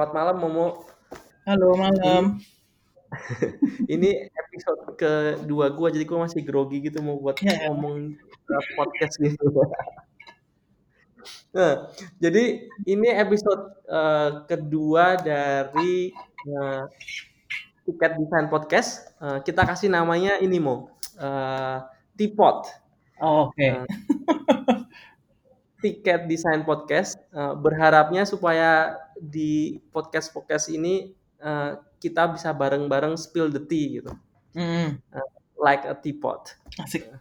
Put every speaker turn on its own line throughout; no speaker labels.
selamat malam Momo.
Halo malam.
Ini episode kedua gua jadi gua masih grogi gitu mau buat
ya.
ngomong podcast gitu. Nah, jadi ini episode uh, kedua dari uh, tiket desain podcast. Uh, kita kasih namanya ini Mo, uh, Teapot.
Oh, oke.
Uh, tiket desain podcast. Uh, berharapnya supaya di podcast podcast ini uh, kita bisa bareng-bareng spill the tea gitu,
Hmm,
Uh, like a teapot.
asik.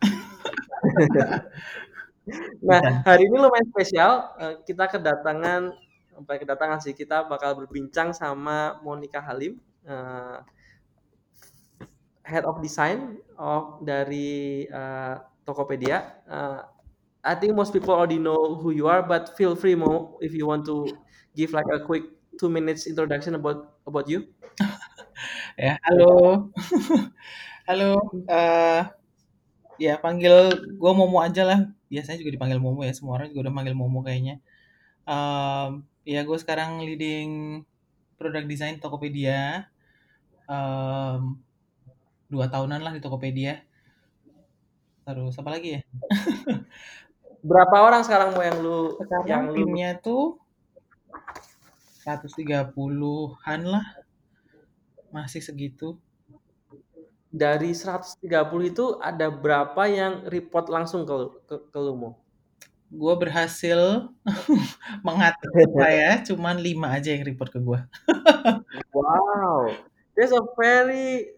Nah, hari ini lumayan spesial. Uh, kita kedatangan, sampai kedatangan sih, kita bakal berbincang sama Monica Halim, uh, Head of Design of dari uh, Tokopedia. Uh, I think most people already know who you are, but feel free Mo if you want to give like a quick two minutes introduction about about you.
Ya, halo. halo. eh ya panggil gue Momo aja lah. Biasanya juga dipanggil Momo ya. Semua orang juga udah manggil Momo kayaknya. Em, ya gue sekarang leading product design Tokopedia. Em, dua tahunan lah di Tokopedia. Terus apa lagi ya?
Berapa orang sekarang mau yang lu
Sekarang
yang lu
timnya tuh 130-an lah. Masih segitu.
dari 130 itu ada berapa yang report langsung ke ke, ke lu Mo?
gue berhasil mengatur saya cuman lima aja yang report ke gue
Wow, that's a very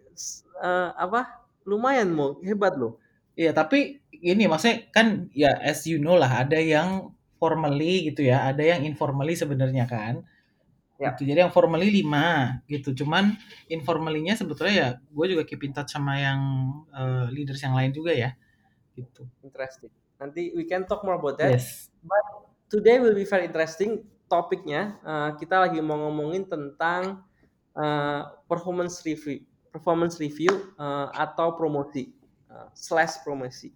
uh, apa? Lumayan Mo, hebat loh.
Iya tapi ini maksudnya kan ya as you know lah ada yang formally gitu ya ada yang informally sebenarnya kan
Ya.
gitu jadi yang formally lima gitu cuman informalinya sebetulnya ya gue juga keep in touch sama yang eh, leaders yang lain juga ya gitu
Interesting. Nanti we can talk more about that.
yes
Today will be very interesting. Topiknya uh, kita lagi mau ngomongin tentang uh, performance review, performance review uh, atau promosi uh, slash promosi.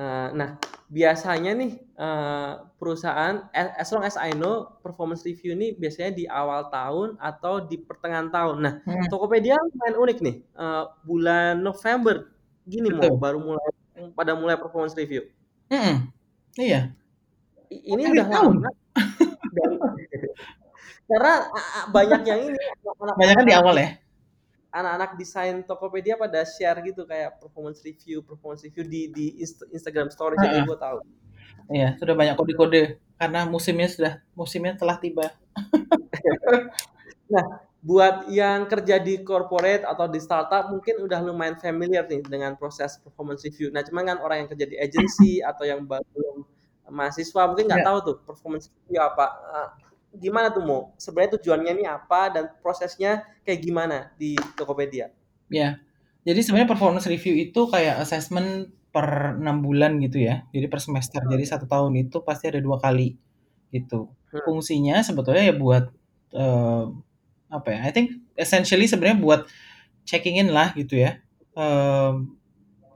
Uh, nah, biasanya nih uh, perusahaan, as long as I know, performance review ini biasanya di awal tahun atau di pertengahan tahun. Nah,
Hmm,
Tokopedia lumayan unik nih. Uh, bulan November gini mau
betul
baru mulai pada mulai performance review.
Mm-mm. iya
Ini udah
tahun
lama dan karena banyak yang ini
banyak kan di awal ya
anak-anak desain Tokopedia pada share gitu kayak performance review, performance review di di Inst- Instagram story jadi
Heeh.
gue tahu.
Iya, sudah banyak kode-kode karena musimnya sudah musimnya telah tiba.
Nah, buat yang kerja di corporate atau di startup mungkin udah lumayan familiar nih dengan proses performance review. Nah, cuman kan orang yang kerja di agency atau yang belum mahasiswa mungkin nggak
Ya,
tahu tuh performance review apa. Gimana tuh mau? Sebenarnya tujuannya ini apa dan prosesnya kayak gimana di Tokopedia?
ya. Jadi sebenarnya performance review itu kayak assessment per enam bulan gitu ya. Jadi per semester. Jadi satu tahun itu pasti ada dua kali gitu.
Hmm.
Fungsinya sebetulnya ya buat eh, apa ya? I think essentially sebenarnya buat checking in lah gitu ya. Eh,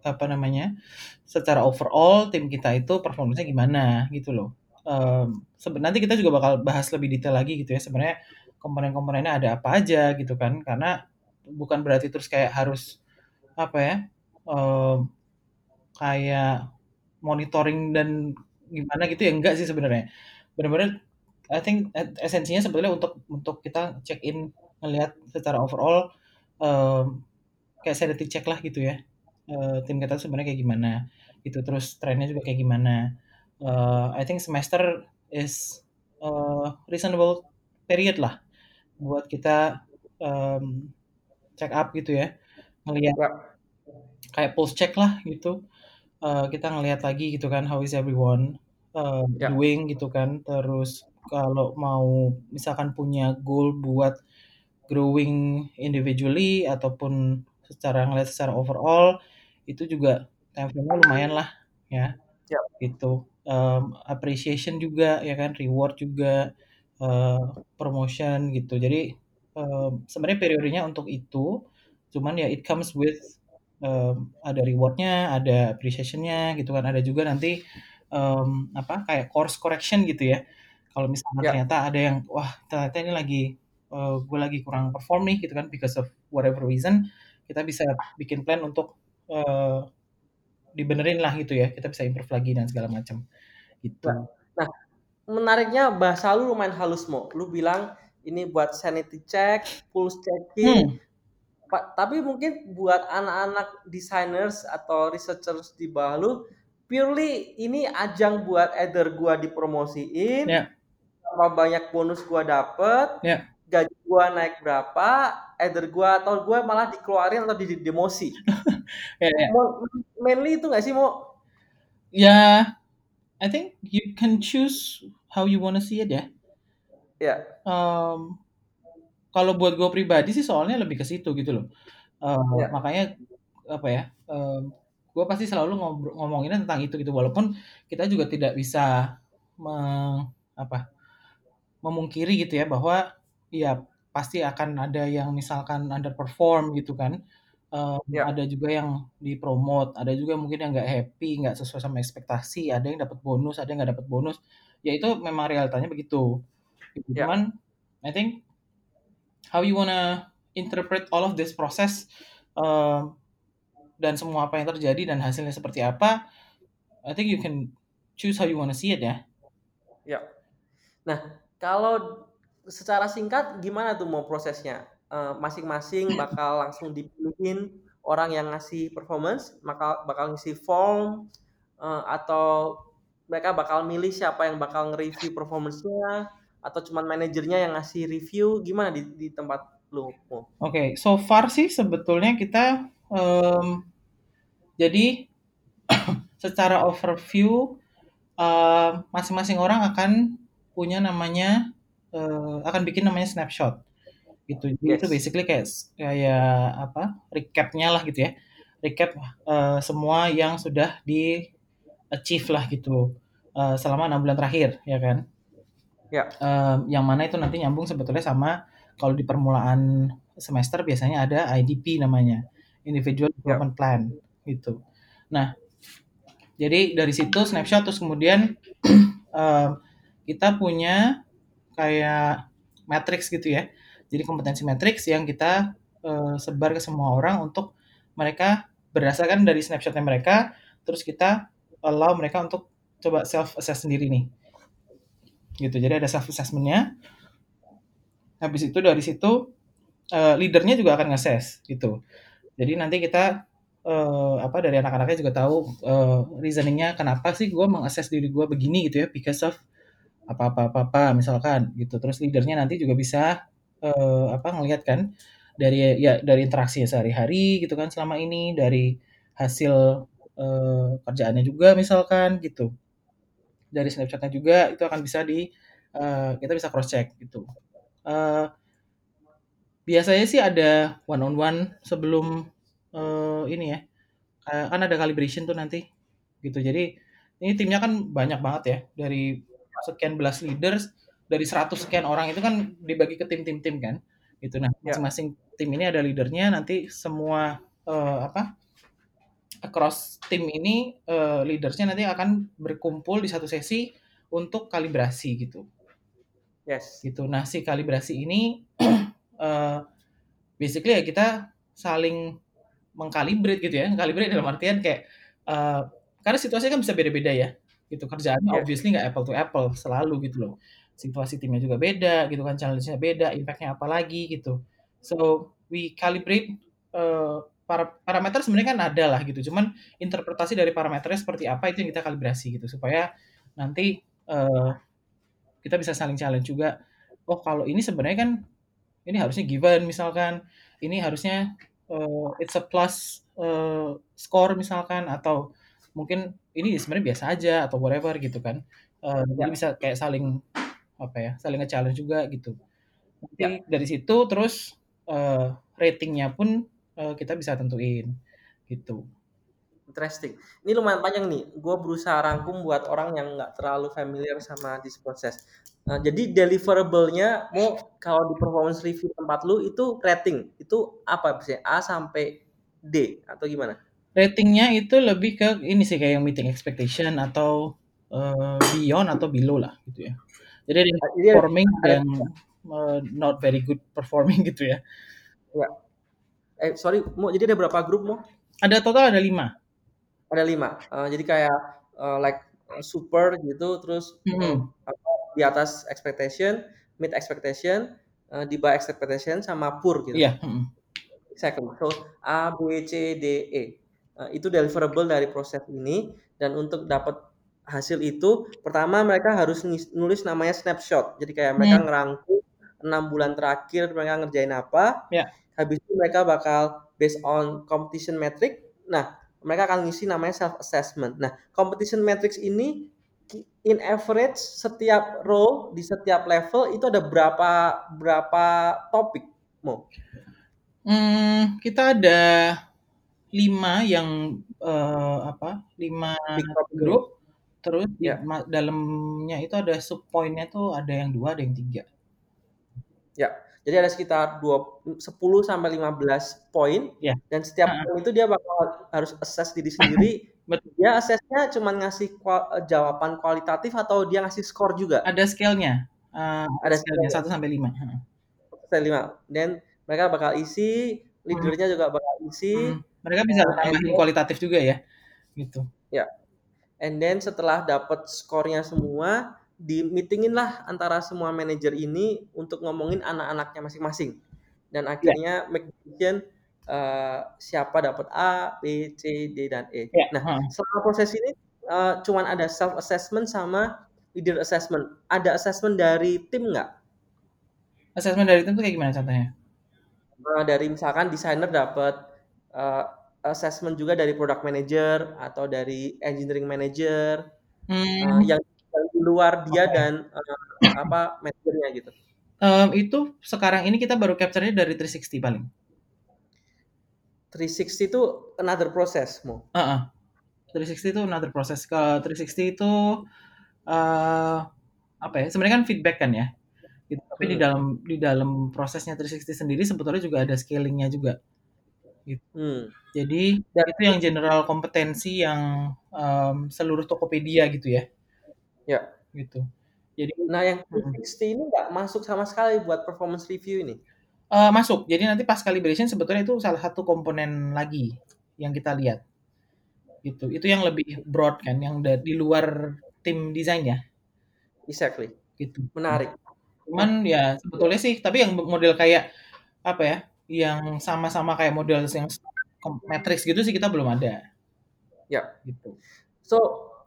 apa namanya? Secara overall tim kita itu performanya gimana gitu loh. Em, seben- nanti kita juga bakal bahas lebih detail lagi gitu ya. Sebenarnya komponen-komponennya ada apa aja gitu kan? Karena bukan berarti terus kayak harus apa ya? em, kayak monitoring dan gimana gitu ya enggak sih sebenarnya. Benar-benar I think esensinya sebetulnya untuk untuk kita check in ngelihat secara overall em, kayak sanity check lah gitu ya. Eh, tim kita sebenarnya kayak gimana gitu terus trennya juga kayak gimana. Eh, I think semester is eh, reasonable period lah buat kita em, check up gitu ya ngelihat
Ya.
kayak pulse check lah gitu Eh, kita ngelihat lagi gitu kan how is everyone eh,
Ya.
doing gitu kan terus kalau mau misalkan punya goal buat growing individually ataupun secara ngelihat secara overall itu juga time frame-nya lumayan lah ya
Ya.
gitu Em, appreciation juga ya kan reward juga eh, promotion gitu. Jadi em, sebenarnya periodenya untuk itu cuman ya it comes with em, ada rewardnya ada appreciationnya gitu kan. Ada juga nanti em, apa kayak course correction gitu ya. Kalau misalnya
Ya.
ternyata ada yang wah ternyata ini lagi uh, gue lagi kurang perform nih gitu kan because of whatever reason kita bisa bikin plan untuk uh, dibenerin lah gitu ya kita bisa improve lagi dan segala macam gitu
nah menariknya bahasa lu lumayan halus mo lu bilang ini buat sanity check pulse checking hmm. tapi mungkin buat anak-anak designers atau researchers di bawah lu purely ini ajang buat either gua dipromosiin yeah. apa banyak bonus gua dapet
yeah.
Gaji gua naik berapa either gua atau gua malah dikeluarin atau di demosi yeah, yeah. mainly itu nggak sih mau
ya yeah, I think you can choose how you wanna see it ya
ya yeah.
um, kalau buat gue pribadi sih soalnya lebih ke situ gitu loh uh, yeah. makanya apa ya um, gue pasti selalu ngomongin tentang itu gitu walaupun kita juga tidak bisa me, apa memungkiri gitu ya bahwa ya pasti akan ada yang misalkan underperform gitu kan um, ya. ada juga yang dipromot ada juga mungkin yang nggak happy nggak sesuai sama ekspektasi ada yang dapat bonus ada yang nggak dapat bonus ya itu memang realitanya begitu gitu. ya. cuman I think how you wanna interpret all of this process um, dan semua apa yang terjadi dan hasilnya seperti apa, I think you can choose how you wanna see it ya.
Ya. Nah, kalau secara singkat gimana tuh mau prosesnya? Masing-masing uh, bakal langsung dipilihin orang yang ngasih performance, bakal bakal ngisi form uh, atau mereka bakal milih siapa yang bakal nge-review performance-nya atau cuman manajernya yang ngasih review gimana di, di tempat lu?
Oke, okay, so far sih sebetulnya kita um, jadi secara overview masing-masing uh, orang akan punya namanya uh, akan bikin namanya snapshot gitu. Jadi yes. itu basically kayak kayak apa? recapnya lah gitu ya. Recap uh, semua yang sudah di achieve lah gitu uh, selama enam bulan terakhir ya kan.
Ya.
Uh, yang mana itu nanti nyambung sebetulnya sama kalau di permulaan semester biasanya ada IDP namanya, Individual ya. Development ya. Plan gitu. Nah, jadi dari situ snapshot terus kemudian uh, kita punya kayak matrix gitu ya. Jadi kompetensi matrix yang kita uh, sebar ke semua orang untuk mereka berdasarkan dari snapshotnya mereka, terus kita allow mereka untuk coba self assess sendiri nih. Gitu. Jadi ada self assessmentnya. Habis itu dari situ uh, leadernya juga akan nge-assess gitu. Jadi nanti kita uh, apa dari anak-anaknya juga tahu uh, reasoningnya kenapa sih gue mengakses diri gue begini gitu ya because of apa apa apa, apa misalkan gitu. Terus leadernya nanti juga bisa uh, apa ngelihat kan dari ya dari interaksi sehari-hari gitu kan selama ini dari hasil uh, kerjaannya juga misalkan gitu. Dari snapshotnya juga itu akan bisa di uh, kita bisa cross check gitu. Uh, biasanya sih ada one on one sebelum uh, ini ya, kan ada calibration tuh nanti, gitu. Jadi, ini timnya kan banyak banget ya, dari sekian belas leaders, dari 100 sekian orang itu kan dibagi ke tim-tim tim kan, gitu. Nah, ya. masing-masing tim ini ada leadernya, nanti semua, uh, apa, across tim ini, uh, leadersnya nanti akan berkumpul di satu sesi untuk kalibrasi gitu.
Yes.
Gitu. Nah, si kalibrasi ini, uh, basically ya kita saling mengkalibrit gitu ya, mengkalibrit dalam artian kayak uh, karena situasinya kan bisa beda-beda ya, gitu kerjaannya yeah. obviously nggak apple to apple selalu gitu loh. Situasi timnya juga beda gitu kan, challenge-nya beda, impact-nya apa lagi gitu. So we calibrate uh, para parameter sebenarnya kan ada lah gitu, cuman interpretasi dari parameternya seperti apa itu yang kita kalibrasi gitu supaya nanti uh, kita bisa saling challenge juga. Oh kalau ini sebenarnya kan ini harusnya given misalkan, ini harusnya uh, it's a plus uh, score misalkan atau mungkin ini sebenarnya biasa aja atau whatever gitu kan. Uh, ya. Jadi bisa kayak saling apa ya, saling nge-challenge juga gitu. Nanti ya. dari situ terus uh, ratingnya pun uh, kita bisa tentuin gitu.
Interesting. Ini lumayan panjang nih. Gue berusaha rangkum buat orang yang nggak terlalu familiar sama this process. Nah, jadi deliverable-nya mau kalau di performance review tempat lu itu rating itu apa sih A sampai D atau gimana?
Ratingnya itu lebih ke ini sih kayak yang meeting expectation atau uh, beyond atau below lah gitu ya. Jadi ada forming yang uh, not very good performing gitu ya.
Ya. Eh sorry, mau jadi ada berapa grup mau?
Ada total ada lima.
Ada lima. Uh, jadi kayak uh, like super gitu, terus
Mm -hmm.
uh, di atas expectation, mid expectation, uh, di bawah expectation sama poor gitu.
Iya. Yeah.
Second, so A, B, C, D, E. Uh, itu deliverable dari proses ini dan untuk dapat hasil itu pertama mereka harus nulis namanya snapshot. Jadi kayak mereka hmm. ngerangkum enam bulan terakhir mereka ngerjain apa.
Yeah.
Habis itu mereka bakal based on competition metric. Nah, mereka akan ngisi namanya self assessment. Nah, competition metrics ini in average setiap role di setiap level itu ada berapa berapa topik mau?
Hmm, kita ada lima yang uh, apa? Lima grup. Terus
Ya.
ma- dalamnya itu ada sub pointnya tuh ada yang dua, ada yang tiga.
Ya, jadi ada sekitar 2, 10 sampai 15 poin
Ya.
dan setiap
Ah.
poin itu dia bakal harus assess diri sendiri.
Betul.
Dia assessnya cuma ngasih kual- jawaban kualitatif atau dia ngasih skor juga?
Ada scale-nya. Uh,
Ada
scale-nya
scale-nya.
1 sampai 5.
Sampai 5. Dan mereka bakal isi, leadernya juga bakal isi.
Hmm. Mereka bisa tambahin kualitatif juga ya. Gitu.
Ya. And then setelah dapat skornya semua, di meetingin lah antara semua manajer ini untuk ngomongin anak-anaknya masing-masing. Dan akhirnya make decision uh, siapa dapat A, B, C, D dan E.
Ya.
Nah, selama proses ini uh, cuman ada self assessment sama leader assessment. Ada assessment dari tim nggak?
Assessment dari tim itu kayak gimana contohnya?
Uh, dari misalkan desainer dapat uh, assessment juga dari product manager atau dari engineering manager
Hmm.
uh, yang, di luar dia
Oke.
dan uh, apa manajernya gitu.
Um, itu sekarang ini kita baru capture-nya dari 360 paling.
360 itu another process mau.
Uh -uh. 360 itu another process. Ke 360 itu uh, apa ya? Sebenarnya kan feedback kan ya. Gitu. Tapi di
Hmm.
dalam di dalam prosesnya 360 sendiri sebetulnya juga ada scalingnya juga. Gitu.
Hmm.
Jadi
Dan-
itu yang general kompetensi yang um, seluruh Tokopedia gitu ya.
Ya.
Gitu. Jadi
Nah, yang
Hmm.
360 ini nggak masuk sama sekali buat performance review ini.
uh, masuk. Jadi nanti pas calibration sebetulnya itu salah satu komponen lagi yang kita lihat. Gitu. Itu yang lebih broad kan, yang di luar tim desain ya.
Exactly.
Gitu.
Menarik.
Cuman ya sebetulnya sih, tapi yang model kayak apa ya, yang sama-sama kayak model yang matrix gitu sih kita belum ada.
Ya.
Gitu.
So,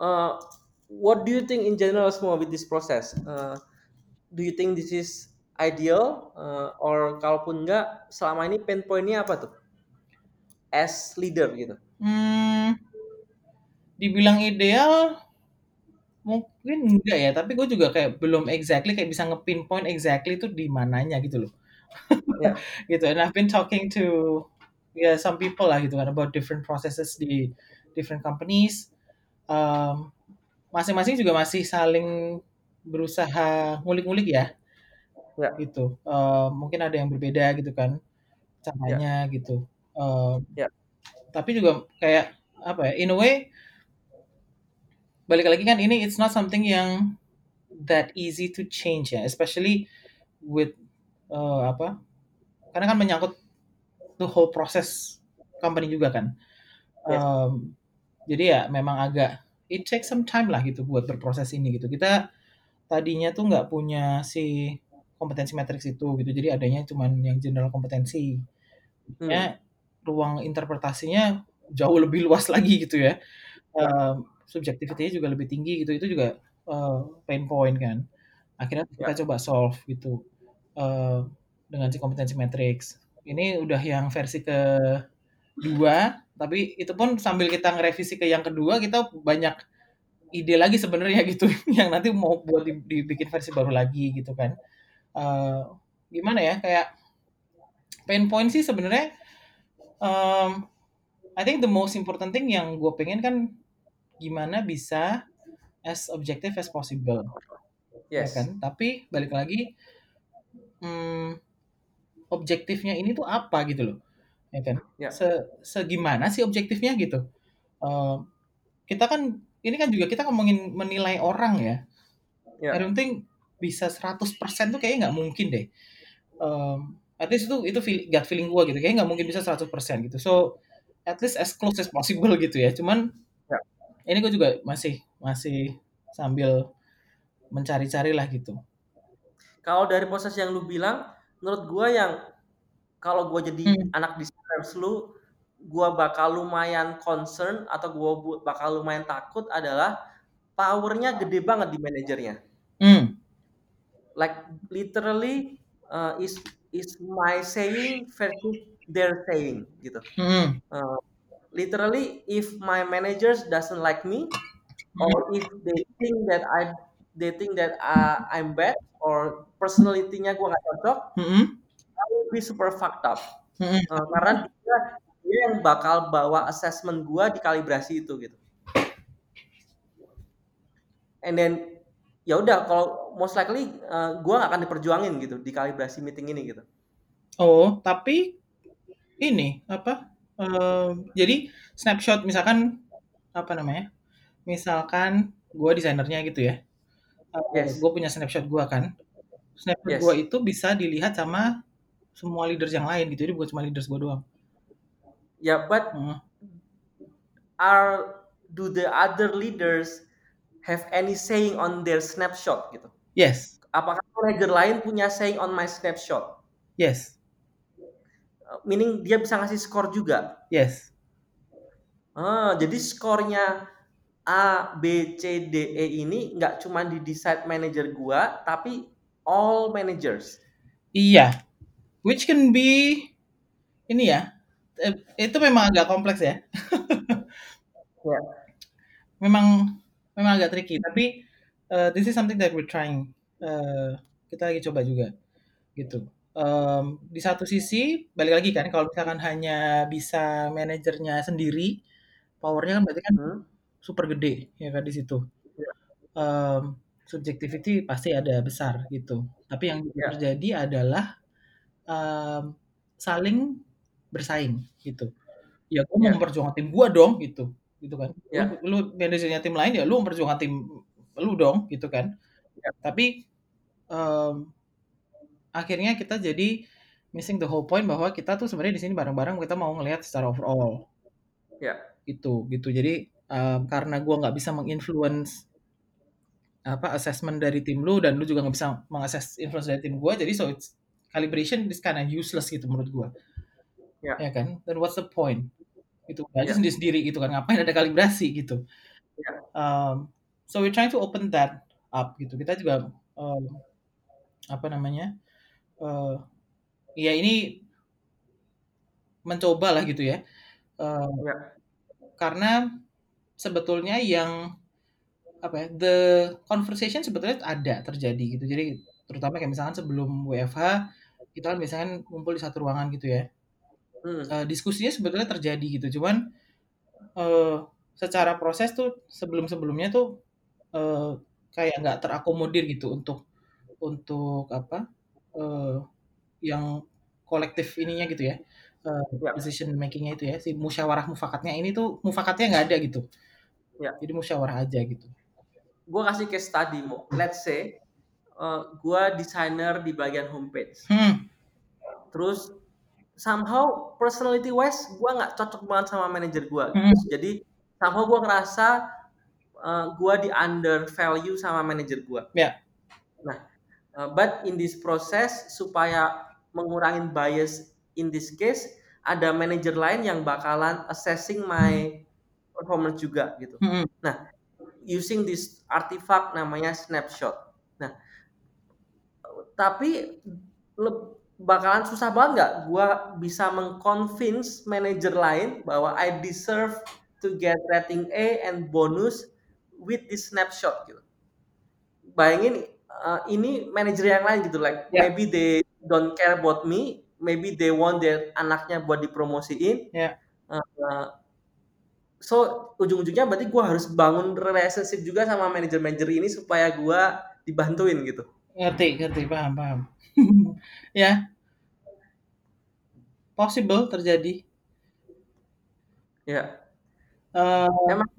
uh, what do you think in general semua with this process? Uh, do you think this is ideal uh, or kalaupun enggak selama ini pain point-nya apa tuh? As leader gitu.
Hmm, dibilang ideal mungkin enggak ya, tapi gue juga kayak belum exactly kayak bisa nge-pinpoint exactly itu di mananya gitu loh.
Ya.
gitu. And I've been talking to ya yeah, some people lah gitu kan about different processes di different companies. Um, masing-masing juga masih saling berusaha ngulik-ngulik ya.
Ya.
Gitu. Uh, mungkin ada yang berbeda gitu kan caranya gitu. Uh,
Ya.
Tapi juga kayak apa ya? In a way balik lagi kan ini it's not something yang that easy to change ya, especially with uh, apa? Karena kan menyangkut the whole process company juga kan.
Yes.
Um, jadi ya memang agak it takes some time lah gitu buat berproses ini gitu. Kita tadinya tuh nggak punya si kompetensi matrix itu gitu. Jadi adanya cuman yang general kompetensi.
Hmm.
Ya ruang interpretasinya jauh lebih luas lagi gitu ya. Um, subjektivitinya juga lebih tinggi gitu. Itu juga uh, pain point kan. Akhirnya kita
Ya.
coba solve gitu uh, dengan si kompetensi matrix. Ini udah yang versi ke dua, tapi itu pun sambil kita ngerevisi ke yang kedua kita banyak ide lagi sebenarnya gitu yang nanti mau buat di- dibikin versi baru lagi gitu kan. Uh, gimana ya kayak pain point sih sebenarnya um, I think the most important thing yang gue pengen kan gimana bisa as objective as possible ya
Yes.
kan tapi balik lagi hmm, objektifnya ini tuh apa gitu loh ya kan
Ya.
Se segimana sih objektifnya gitu Eh, kita kan ini kan juga kita ngomongin menilai orang ya
Ya.
I don't think bisa 100% tuh kayaknya nggak mungkin deh. Um, at least itu itu feel, gut feeling gue gitu. Kayaknya nggak mungkin bisa 100% gitu. So at least as close as possible gitu ya. Cuman
Ya.
ini gue juga masih masih sambil mencari-cari lah gitu.
Kalau dari proses yang lu bilang, menurut gua yang kalau gua jadi
Hmm.
anak designers lu, gua bakal lumayan concern atau gua bu- bakal lumayan takut adalah powernya gede banget di manajernya.
Hmm.
Like literally uh, is is my saying versus their saying gitu.
Hmm.
Uh, literally if my managers doesn't like me or if they think that I they think that uh, I'm bad or personality-nya gua nggak cocok,
Hmm.
I will be super fucked up.
Hmm.
Uh, karena dia dia yang bakal bawa assessment gua di kalibrasi itu gitu. And then ya udah kalau most likely uh, gua nggak akan diperjuangin gitu di kalibrasi meeting ini gitu.
Oh, tapi ini apa? eh, jadi snapshot misalkan apa namanya? Misalkan gue desainernya gitu ya.
Yes.
Gue punya snapshot gue kan. Snapshot
Yes.
gue itu bisa dilihat sama semua leaders yang lain gitu. Jadi bukan cuma leaders gue doang.
Ya, but
Hmm.
are do the other leaders have any saying on their snapshot gitu?
Yes,
Apakah manager lain punya saying on my snapshot?
yes,
meaning dia bisa ngasih skor juga.
yes.
Ah, jadi skornya A, B, C, D, E ini nggak cuma di decide manager gua, tapi all managers.
Iya. Which can be ini ya. eh, Itu memang agak kompleks ya.
Ya.
Memang memang agak tricky. Tapi uh, this is something that we're trying. Uh, kita lagi coba juga gitu. Um, di satu sisi balik lagi kan kalau misalkan hanya bisa manajernya sendiri, powernya kan berarti kan
Hmm.
super gede ya kan di situ. Um, subjectivity pasti ada besar gitu. Tapi yang
Ya.
terjadi adalah um, saling bersaing gitu. Ya gue mau
Ya.
memperjuangkan tim gue dong gitu, gitu kan.
Ya.
Lu, lu manajernya tim lain ya lu memperjuangkan tim lu dong gitu kan.
Ya.
Tapi um, akhirnya kita jadi missing the whole point bahwa kita tuh sebenarnya di sini bareng-bareng kita mau ngelihat secara overall.
Ya.
Gitu, gitu. Jadi um, karena gua nggak bisa menginfluence apa assessment dari tim lu dan lu juga nggak bisa mengakses influence dari tim gua, jadi so it's calibration is kind of useless gitu menurut gua.
Ya.
Ya kan? Then what's the point? Itu aja
Ya.
sendiri-sendiri gitu kan ngapain ada kalibrasi gitu.
Ya.
Um, so we're trying to open that up gitu. Kita juga um, apa namanya? Uh, ya ini mencoba lah gitu ya. Uh,
Ya.
karena sebetulnya yang apa ya the conversation sebetulnya ada terjadi gitu. Jadi terutama kayak misalkan sebelum WFH kita kan biasanya kan ngumpul di satu ruangan gitu ya.
Hmm.
Uh, diskusinya sebetulnya terjadi gitu. Cuman uh, secara proses tuh sebelum sebelumnya tuh uh, kayak nggak terakomodir gitu untuk untuk apa uh, yang kolektif ininya gitu ya uh, decision makingnya itu ya si musyawarah mufakatnya ini tuh mufakatnya nggak ada gitu.
Ya.
jadi musyawarah aja gitu
Gua kasih case study mo. Let's say uh, gua desainer di bagian homepage.
hmm
Terus somehow personality wise gua nggak cocok banget sama manajer gua.
Hmm.
Jadi somehow gua ngerasa uh, gua di under value sama manajer gua.
Ya.
Nah, uh, but in this process supaya mengurangi bias in this case ada manajer lain yang bakalan assessing my performance juga gitu.
Hmm.
Using this artifact namanya snapshot. Nah, tapi bakalan susah banget nggak gua bisa mengconvince manajer lain bahwa I deserve to get rating A and bonus with this snapshot gitu. Bayangin uh, ini manajer yang lain gitu like
Ya.
maybe they don't care about me, maybe they want their anaknya buat dipromosiin.
Ya.
Uh, so ujung-ujungnya berarti gua harus bangun relationship juga sama manajer-manajer ini supaya gua dibantuin gitu.
ngerti ngerti paham paham ya possible terjadi
Ya.
Eh,
Emang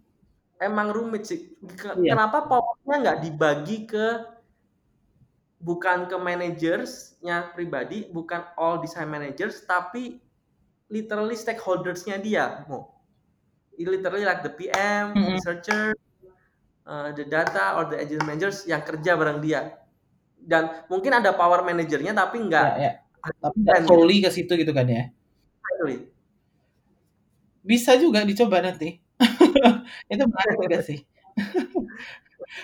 emang rumit sih.
Iya.
Kenapa powernya nggak dibagi ke bukan ke managersnya pribadi, bukan all design managers, tapi literally stakeholders-nya dia, Mo. Literally like the PM,
Mhm.
researcher, uh, the data or the agent managers yang kerja bareng dia. Dan mungkin ada power manajernya tapi nggak
Ya, ya. Tapi nggak
gitu.
solely ke situ gitu kan ya?
Exactly.
Bisa juga dicoba nanti. Itu menarik juga sih.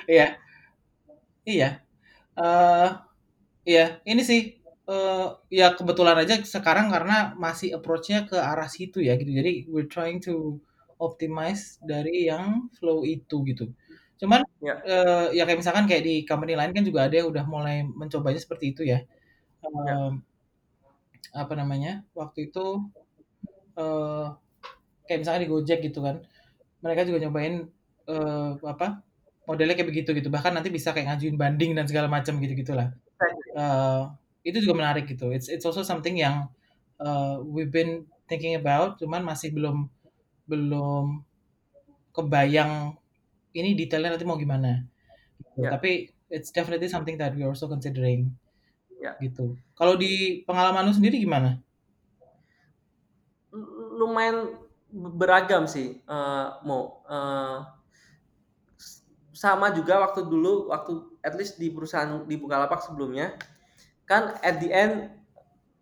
Iya. Iya. Eh, iya, ini sih eh, ya kebetulan aja sekarang karena masih approach-nya ke arah situ ya gitu. Jadi we're trying to optimize dari yang flow itu gitu. Cuman
Ya.
eh, ya kayak misalkan kayak di company lain kan juga ada yang udah mulai mencobanya seperti itu ya.
Ya.
Em, apa namanya? Waktu itu eh kayak misalkan di Gojek gitu kan. Mereka juga nyobain eh, apa? Modelnya kayak begitu gitu. Bahkan nanti bisa kayak ngajuin banding dan segala macam gitu-gitulah. Eh, itu juga menarik gitu. It's it's also something yang eh, we've been thinking about, cuman masih belum belum kebayang ini detailnya nanti mau gimana. Gitu.
Ya.
Tapi it's definitely something that we also considering.
Ya.
Gitu. Kalau di pengalaman lu sendiri gimana?
Lumayan beragam sih, eh, Mo. Eh, s- sama juga waktu dulu, waktu at least di perusahaan di Bukalapak sebelumnya, kan at the end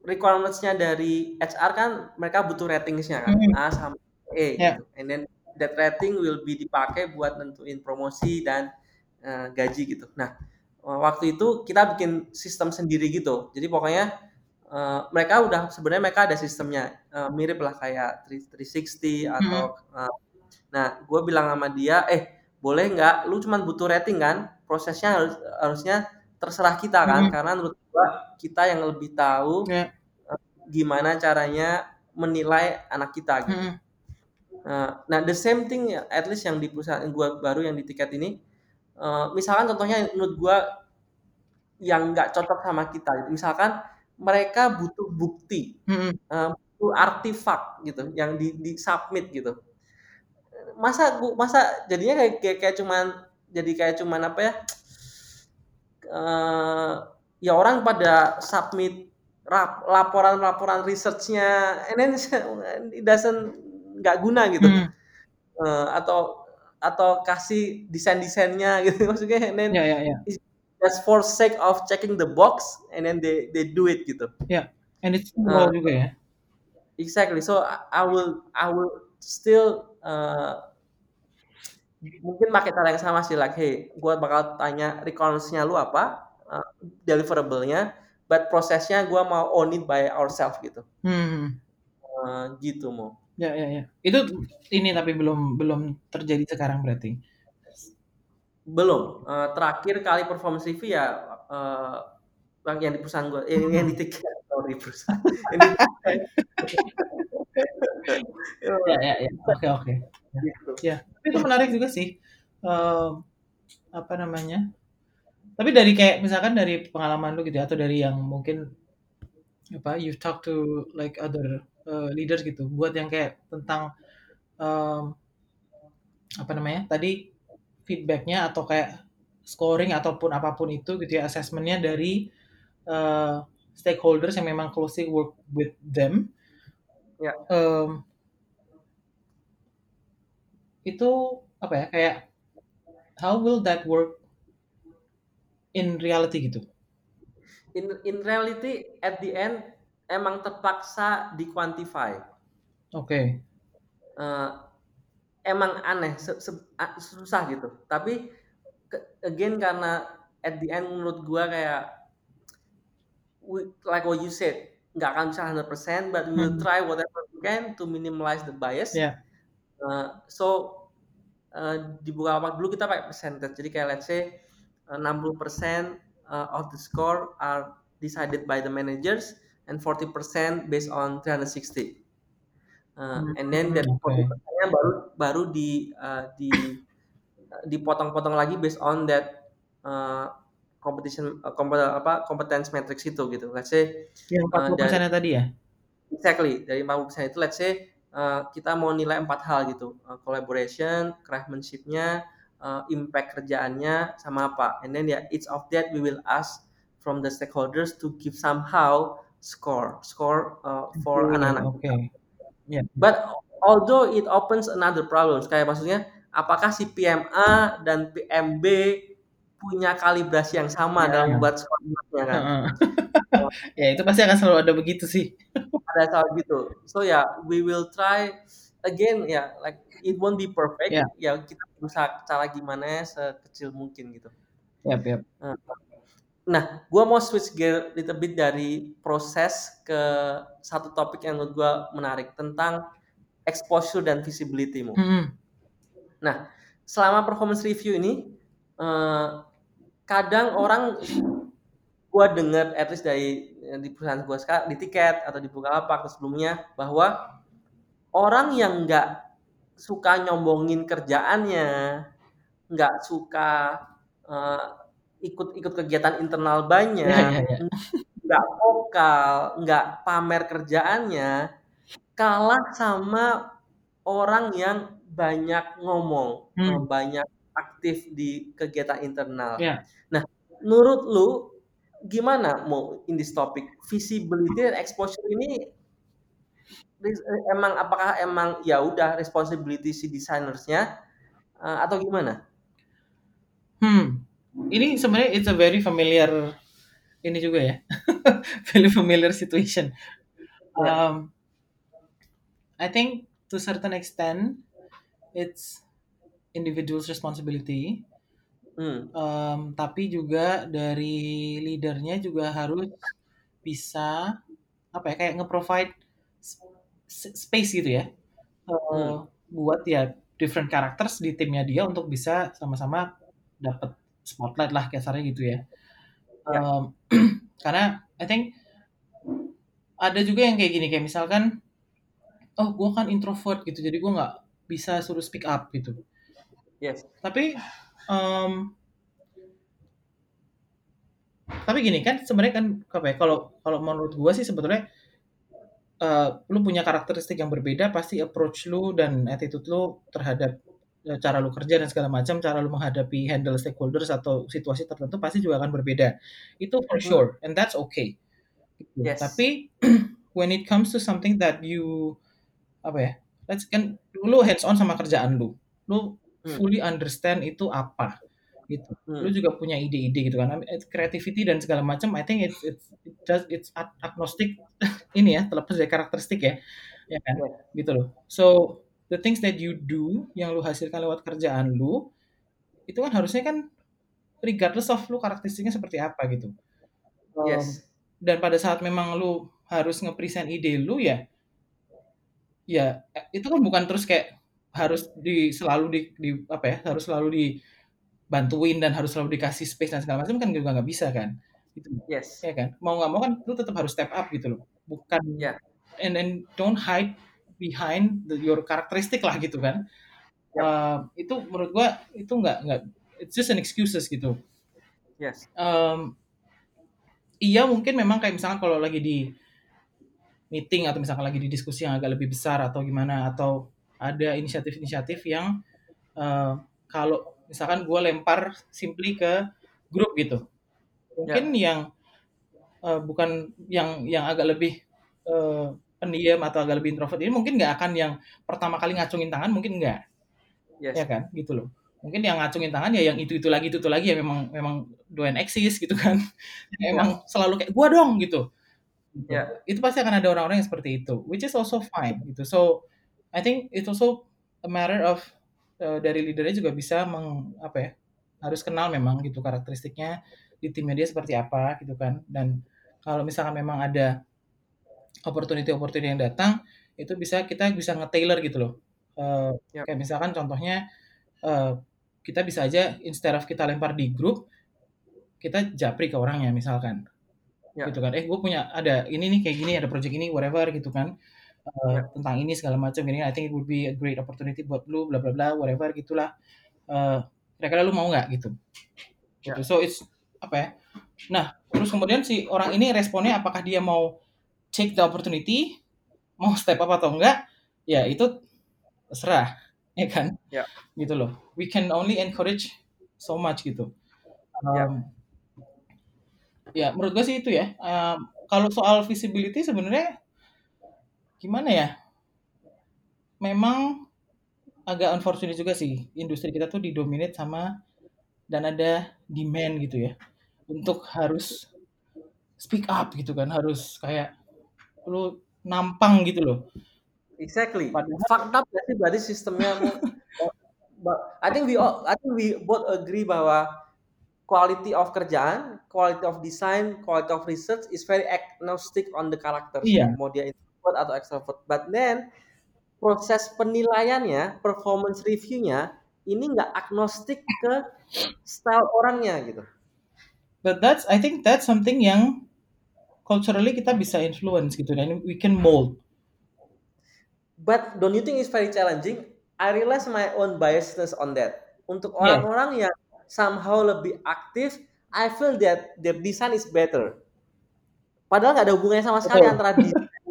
requirements-nya dari HR kan mereka butuh ratingsnya kan,
Hmm.
A sampai
Ya.
gitu. And then that rating will be dipakai buat nentuin promosi dan eh, gaji gitu. Nah, eh, waktu itu kita bikin sistem sendiri gitu. Jadi pokoknya eh, mereka udah sebenarnya mereka ada sistemnya eh, mirip lah kayak 3- 360 atau eh, nah gue bilang sama dia eh boleh nggak lu cuman butuh rating kan prosesnya harus harusnya terserah kita kan
Mhm.
karena menurut gua kita yang lebih tahu
Ya.
eh, gimana caranya menilai anak kita gitu.
Hmm.
Nah, nah the same thing ya, at least yang di perusahaan gua baru yang di tiket ini, eh, misalkan contohnya menurut gua yang nggak cocok sama kita gitu. Misalkan mereka butuh bukti,
Hmm.
eh, butuh artifak gitu yang di, di submit gitu. Masa gua masa jadinya kayak kayak, kayak cuman jadi kayak cuman apa ya? eh, ya orang pada submit rap- laporan-laporan research-nya and then it doesn't nggak guna gitu.
Hmm.
Eh, atau atau kasih desain-desainnya gitu maksudnya and then
Ya, ya, ya.
just for sake of checking the box and then they they do it gitu.
And it's raw juga ya.
Exactly. So I will I will still uh, mungkin pakai cara yang sama sih like hey, gua bakal tanya requirements-nya lu apa, uh, deliverable-nya, but prosesnya gua mau own it by ourselves gitu.
Hmm.
Uh, gitu mau.
Ya, ya, ya. Itu ini tapi belum belum terjadi sekarang berarti.
Belum. Uh, terakhir kali performance review ya uh, yang yang di perusahaan gua, eh, yang di tiket sorry perusahaan. Yang di tiket.
Ya, ya, ya. Oke, oke.
gitu.
Ya, tapi itu menarik juga sih. Em, apa namanya? Tapi dari kayak misalkan dari pengalaman lu gitu ya, atau dari yang mungkin apa you talk to like other uh, leaders gitu, buat yang kayak tentang em, apa namanya? Tadi feedbacknya atau kayak scoring ataupun apa pun itu gitu ya, assessmentnya dari uh, stakeholders yang memang closely work with them.
Ya.
Em, itu apa ya kayak how will that work in reality gitu
In in reality at the end emang terpaksa di quantify.
oke
Eh, emang aneh, se- se- susah gitu. Tapi again karena at the end menurut gua kayak we- like what you said, nggak akan bisa 100%, but we will
Hmm.
try whatever we can to minimize the bias.
Ya.
Eh, so eh, di Bukalapak dulu kita pakai percentage. Jadi kayak let's say eh, 60% eh, of the score are decided by the managers and 40% based on 360. Uh, and then that
Hmm, oke.
40%-nya baru baru di uh, di uh, dipotong-potong lagi based on that uh, competition uh, kompet- apa competence matrix itu gitu. Let's say
yang
uh,
40
dari
persennya tadi ya
exactly dari 40% itu let's say uh, kita mau nilai empat hal gitu. Uh, collaboration, craftsmanship-nya, uh, impact kerjaannya sama apa. And then ya each of that we will ask from the stakeholders to give somehow score score uh, for anak-anak.
oke. Ya.
But although it opens another problems, kayak maksudnya apakah si PMA dan PMB punya kalibrasi yang sama
Ya.
dalam membuat skornya kan?
Heeh. ya itu pasti akan selalu ada begitu sih.
Ada soal gitu. So ya, yeah, we will try again ya, yeah, like it won't be perfect.
Ya.
Ya kita berusaha cara gimana sekecil mungkin gitu.
Yap, yap.
Nah, gua mau switch gear little bit dari proses ke satu topik yang menurut gua menarik tentang exposure dan visibility mu.
Hmm.
Nah, selama performance review ini, eh, kadang orang gua dengar at least dari di perusahaan gua sekarang di tiket atau di Bukalapak atau sebelumnya bahwa orang yang nggak suka nyombongin kerjaannya, nggak suka eh, ikut-ikut kegiatan internal banyak,
Ya, ya, ya.
nggak vokal, nggak pamer kerjaannya, kalah sama orang yang banyak ngomong, eh,
Hmm.
banyak aktif di kegiatan internal.
Ya.
Nah, menurut lu gimana mau in this topic visibility dan exposure ini eh, emang apakah emang ya udah responsibility si desainersnya eh, atau gimana?
Hmm. Ini sebenarnya it's a very familiar ini juga ya. very familiar situation.
Ya.
Um, I think to certain extent it's individual's responsibility.
Hmm.
Um, tapi juga dari leadernya juga harus bisa apa ya kayak nge-provide space gitu ya uh,
Hmm.
buat ya different characters di timnya dia untuk bisa sama-sama dapat spotlight lah kasarnya gitu ya.
Ya.
Um, karena I think ada juga yang kayak gini kayak misalkan oh gue kan introvert gitu jadi gue nggak bisa suruh speak up gitu.
Yes.
Tapi um, tapi gini kan sebenarnya kan apa ya kalau kalau menurut gue sih sebetulnya eh, lu punya karakteristik yang berbeda pasti approach lu dan attitude lu terhadap eh, cara lu kerja dan segala macam cara lu menghadapi handle stakeholders atau situasi tertentu pasti juga akan berbeda itu for
Mhm.
sure and that's okay Gitu.
Yes.
tapi when it comes to something that you apa ya let's kan lu hands on sama kerjaan lu lu
Hmm.
fully understand itu apa gitu lu
Hmm.
juga punya ide-ide gitu kan it's creativity dan segala macam I think it's it's it does it's ag- agnostic ini ya terlepas dari karakteristik ya ya kan
Yes.
gitu loh so the things that you do yang lu hasilkan lewat kerjaan lu itu kan harusnya kan regardless of lu karakteristiknya seperti apa gitu Um,
Yes.
dan pada saat memang lu harus nge-present ide lu ya ya eh, itu kan bukan terus kayak harus di selalu di, di apa ya harus selalu dibantuin dan harus selalu dikasih space dan segala macam kan juga nggak bisa kan gitu
Yes.
ya kan mau nggak mau kan lu tetap harus step up gitu loh bukan
Ya.
and then don't hide behind the, your karakteristik lah gitu kan
Yap.
Uh, itu menurut gua itu nggak nggak it's just an excuses gitu
Yes.
um, iya mungkin memang kayak misalkan kalau lagi di meeting atau misalkan lagi di diskusi yang agak lebih besar atau gimana atau ada inisiatif-inisiatif yang uh, kalau misalkan gue lempar simply ke grup gitu. Mungkin yang uh, bukan yang yang agak lebih uh, pendiam atau agak lebih introvert ini mungkin nggak akan yang pertama kali ngacungin tangan mungkin nggak.
Yes.
ya kan? Gitu loh. Mungkin yang ngacungin tangan ya yang itu itu lagi itu itu lagi ya memang memang doyan eksis gitu kan. Emang selalu kayak gua dong gitu Gitu.
Ya.
itu pasti akan ada orang-orang yang seperti itu which is also fine gitu. So I think it's also a matter of uh, dari leadernya juga bisa meng apa ya harus kenal memang gitu karakteristiknya di timnya dia seperti apa gitu kan. Dan kalau misalkan memang ada opportunity opportunity yang datang itu bisa kita bisa nge-tailor gitu loh. Uh,
Yap.
kayak misalkan contohnya uh, kita bisa aja instead of kita lempar di grup kita japri ke orangnya misalkan.
Ya.
gitu kan. Eh gue punya ada ini nih kayak gini ada project ini whatever gitu kan Uh,
Ya.
tentang ini segala macam ini I think it would be a great opportunity buat lu bla bla bla whatever gitulah Uh, kira-kira lu mau nggak gitu gitu so it's apa ya nah terus kemudian si orang ini responnya apakah dia mau take the opportunity mau step up atau enggak ya itu terserah ya kan
Ya.
gitu loh we can only encourage so much gitu
Ya.
Um, Ya, menurut gue sih itu ya. Eee, kalau soal visibility sebenarnya gimana ya, memang agak unfortunate juga sih, industri kita tuh di-dominate sama dan ada demand gitu ya, untuk harus speak up gitu kan, harus kayak lu nampang gitu loh.
Exactly.
Padahal
Fucked up sih berarti sistemnya? I think we all, I think we both agree bahwa quality of kerjaan, quality of design, quality of research is very agnostic on the characters
iya,
mau dia introvert atau extrovert. But then proses penilaiannya, performance reviewnya ini nggak agnostik ke style orangnya gitu.
but that's I think that's something yang culturally kita bisa influence gitu dan we can mold.
But don't you think it's very challenging? I realize my own biasness on that. Untuk orang-orang yang somehow lebih aktif, I feel that their design is better. Padahal nggak ada hubungannya sama sekali
Betul.
antara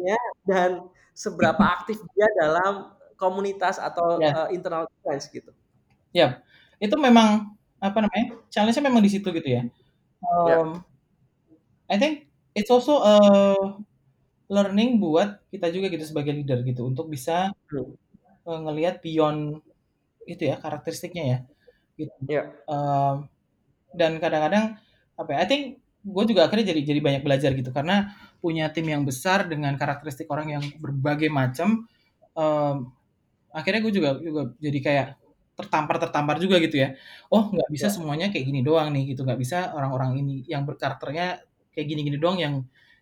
desainnya dan seberapa aktif dia dalam komunitas atau
Ya.
uh, internal defense gitu.
Ya, itu memang apa namanya? Challenge-nya memang di situ gitu ya.
Ya.
Um, I think it's also a learning buat kita juga gitu sebagai leader gitu untuk bisa
Hmm.
uh, ngelihat beyond itu ya karakteristiknya ya. Gitu.
Ya.
Um, dan kadang-kadang apa ya? I think gue juga akhirnya jadi jadi banyak belajar gitu karena punya tim yang besar dengan karakteristik orang yang berbagai macam. Um, akhirnya gue juga juga jadi kayak tertampar tertampar juga gitu ya. Oh nggak bisa
Ya.
semuanya kayak gini doang nih gitu nggak bisa orang-orang ini yang berkarakternya kayak gini-gini doang yang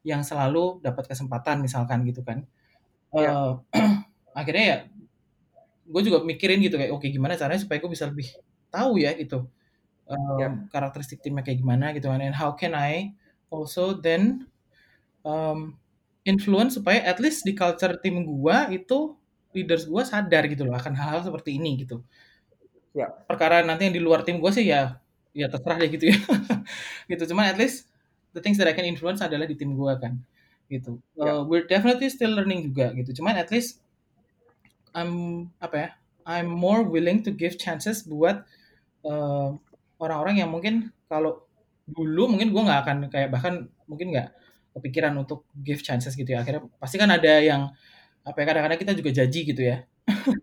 yang selalu dapat kesempatan misalkan gitu kan.
Ya.
Uh, akhirnya ya gue juga mikirin gitu kayak oke gimana caranya supaya gue bisa lebih tahu ya gitu um,
Ya.
karakteristik timnya kayak gimana gitu kan and how can I also then um, influence supaya at least di culture tim gua itu leaders gua sadar gitu loh akan hal-hal seperti ini gitu.
Ya.
Perkara nanti yang di luar tim gua sih ya ya terserah deh gitu ya. gitu cuman at least the things that I can influence adalah di tim gua kan gitu.
Ya.
Uh, we're definitely still learning juga gitu. Cuman at least I'm apa ya? I'm more willing to give chances buat uh, orang-orang yang mungkin kalau dulu mungkin gue nggak akan kayak bahkan mungkin nggak kepikiran untuk give chances gitu ya. Akhirnya pasti kan ada yang apa ya kadang-kadang kita juga janji gitu ya.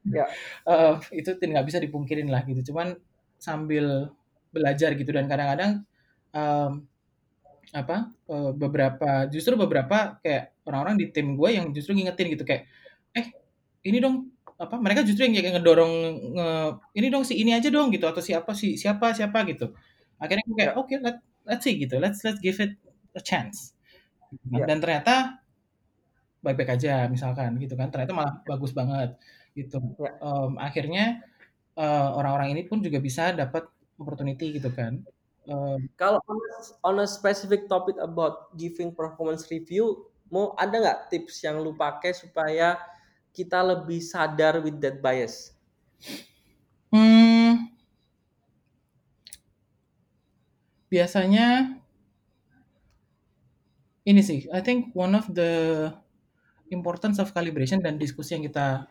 Ya.
uh, itu tidak bisa dipungkirin lah gitu. Cuman sambil belajar gitu dan kadang-kadang um, apa uh, beberapa justru beberapa kayak orang-orang di tim gue yang justru ngingetin gitu kayak eh ini dong apa mereka justru yang kayak ngedorong nge, ini dong si ini aja dong gitu atau siapa si siapa siapa gitu akhirnya gue kayak
Ya.
oke let, let's see gitu let's let's give it a chance
Ya.
dan ternyata baik-baik aja misalkan gitu kan ternyata malah bagus banget gitu
Ya.
Em, akhirnya eh, orang-orang ini pun juga bisa dapat opportunity gitu kan Em,
Kalau on a, on a specific topic about giving performance review, mau ada nggak tips yang lu pakai supaya kita lebih sadar with that bias?
hmm, biasanya ini sih I think one of the importance of calibration dan diskusi yang kita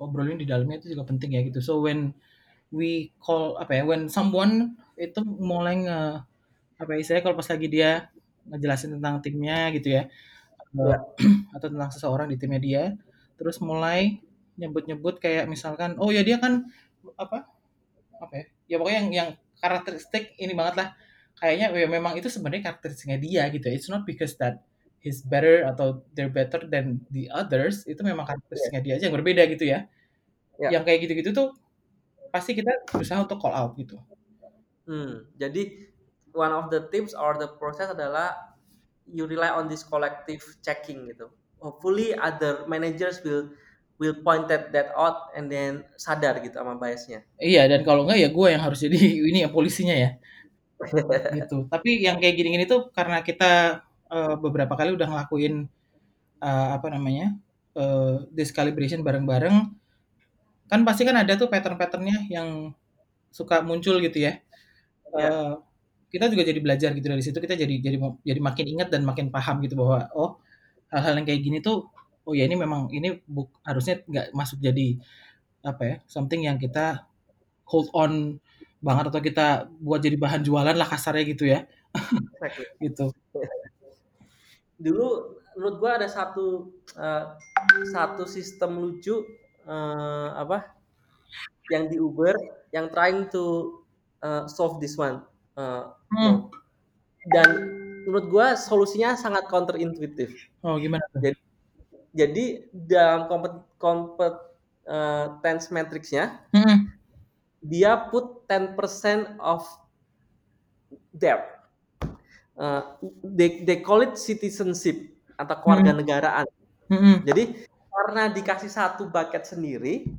obrolin di dalamnya itu juga penting ya gitu so when we call apa ya when someone itu mulai nge apa ya istilahnya kalau pas lagi dia ngejelasin tentang timnya gitu ya
Ya.
atau tentang seseorang di timnya dia terus mulai nyebut-nyebut kayak misalkan oh ya dia kan apa apa ya ya pokoknya yang yang karakteristik ini banget lah kayaknya ya memang itu sebenarnya karakteristiknya dia gitu ya. it's not because that he's better atau they're better than the others itu memang karakteristiknya dia aja yang berbeda gitu ya
Ya.
yang kayak gitu-gitu tuh pasti kita berusaha untuk call out gitu
Hmm, jadi one of the tips or the process adalah you rely on this collective checking gitu. Hopefully other managers will will point that, that out and then sadar gitu sama biasnya.
iya dan kalau enggak ya gue yang harus jadi ini ya polisinya ya gitu tapi yang kayak gini-gini tuh karena kita uh, beberapa kali udah ngelakuin uh, apa namanya uh, this calibration bareng-bareng kan pasti kan ada tuh pattern-patternnya yang suka muncul gitu ya
Ya.
Uh, kita juga jadi belajar gitu dari situ kita jadi jadi jadi makin ingat dan makin paham gitu bahwa oh hal-hal yang kayak gini tuh oh ya ini memang ini buk, harusnya nggak masuk jadi apa ya something yang kita hold on banget atau kita buat jadi bahan jualan lah kasarnya gitu ya gitu.
Dulu menurut gua ada satu uh, satu sistem lucu uh, apa yang di Uber yang trying to uh, solve this one. Uh,
Hmm.
dan menurut gua solusinya sangat counterintuitive.
Oh, gimana?
Jadi, jadi dalam kompet, kompet uh, tense matrixnya
Hmm.
dia put 10% of debt. Uh, they, they call it citizenship atau keluarga negaraan.
Hmm.
Jadi karena dikasih satu bucket sendiri,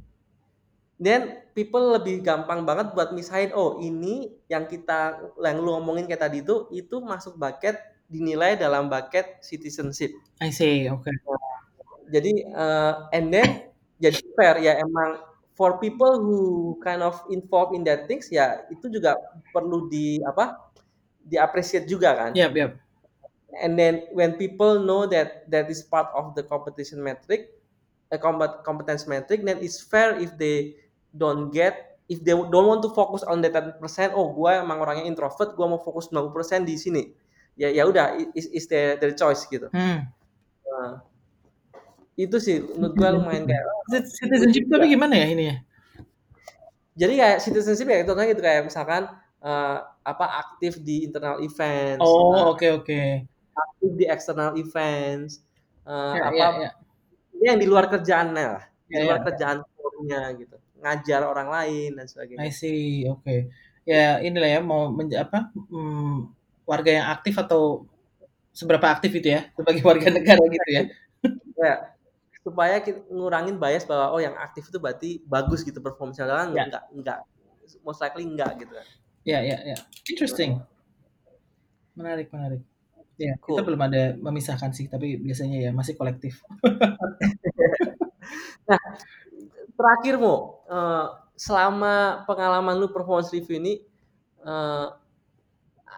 then people lebih gampang banget buat misahin oh ini yang kita yang lu ngomongin kayak tadi itu itu masuk bucket dinilai dalam bucket citizenship.
I see, oke. Okay.
Jadi uh, and then jadi fair ya emang for people who kind of involved in that things ya itu juga perlu di apa diapresiasi juga kan.
Yep, yep.
And then when people know that that is part of the competition metric, a competence metric, then it's fair if they don't get if they don't want to focus on that 10%, oh gue emang orangnya introvert, gue mau fokus 90% di sini. Ya ya udah is, is their, their choice gitu.
Hmm.
Nah, itu sih menurut gue lumayan kayak
citizenship tapi gimana ya ini ya?
Jadi kayak citizenship ya itu gitu kayak misalkan uh, apa aktif di internal events.
Oh, oke okay, oke. Okay.
Aktif di external events. Uh,
ya,
apa
ya, ya.
ini yang di luar kerjaannya lah. Di
Ya,
luar
ya.
kerjaan nya gitu. Ngajar orang lain dan sebagainya.
I see, oke. Okay. Ya inilah ya mau apa hmm, warga yang aktif atau seberapa aktif itu ya sebagai warga negara gitu ya.
ya supaya kita ngurangin bias bahwa oh yang aktif itu berarti bagus gitu performanya
Ya.
enggak enggak enggak most likely enggak gitu kan.
Ya ya ya. Interesting. Menarik menarik. Ya,
Cool.
kita belum ada memisahkan sih, tapi biasanya ya masih kolektif.
Nah, terakhir Mo, eh, selama pengalaman lu performance review ini eh,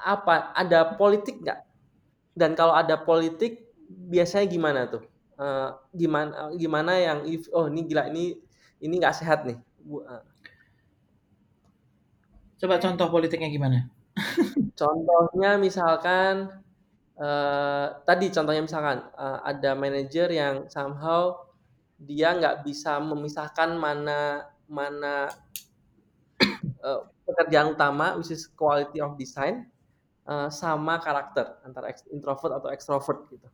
apa ada politik nggak? Dan kalau ada politik biasanya gimana tuh? Eh, gimana gimana yang if oh ini gila ini ini nggak sehat nih.
Coba contoh politiknya gimana?
Contohnya misalkan eh, tadi contohnya misalkan eh, ada manajer yang somehow dia nggak bisa memisahkan mana mana eh, pekerjaan utama which is quality of design eh, sama karakter antara introvert atau extrovert gitu.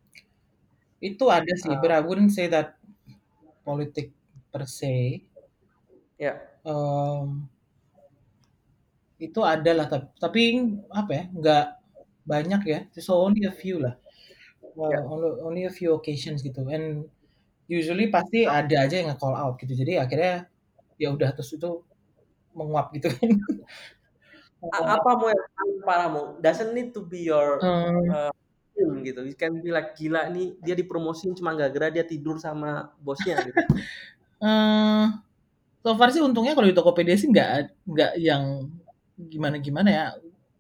Itu ada sih,
Ah.
but I wouldn't say that politik per se.
Ya.
Em, itu ada lah, tapi, tapi apa ya? Nggak banyak ya. So only a few lah. Well,
Ya.
only, only a few occasions gitu. And usually pasti ada aja yang nge-call out gitu. Jadi akhirnya ya udah terus itu menguap gitu kan.
Apa mau yang paling parah mau? Doesn't need to be your
Hmm.
uh, film gitu. It can be like gila nih dia dipromosiin cuma gara-gara dia tidur sama bosnya gitu.
Eh, so far sih untungnya kalau di Tokopedia sih nggak nggak yang gimana gimana ya.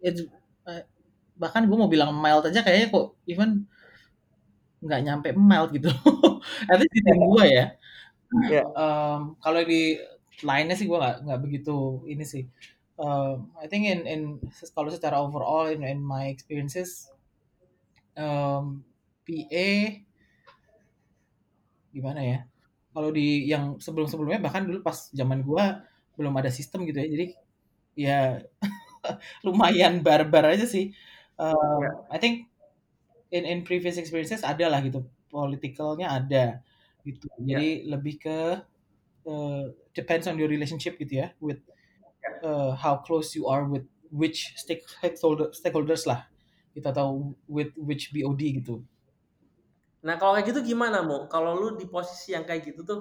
It's- eh, bahkan gue mau bilang mild aja kayaknya kok even nggak nyampe mild gitu. At least di tim gue ya.
Ya.
Um, kalau di lainnya sih gue nggak nggak begitu ini sih. Um, I think in in kalau secara overall in, in my experiences um, PA gimana ya? Kalau di yang sebelum-sebelumnya bahkan dulu pas zaman gua belum ada sistem gitu ya. Jadi ya lumayan barbar aja sih. Um,
Ya.
I think in in previous experiences ada lah gitu. Politicalnya ada gitu. Jadi lebih ke uh, depends on your relationship gitu ya with uh, how close you are with which stakeholder stakeholders lah. Kita tahu with which BOD gitu.
Nah kalau kayak gitu gimana mau? Kalau lu di posisi yang kayak gitu tuh,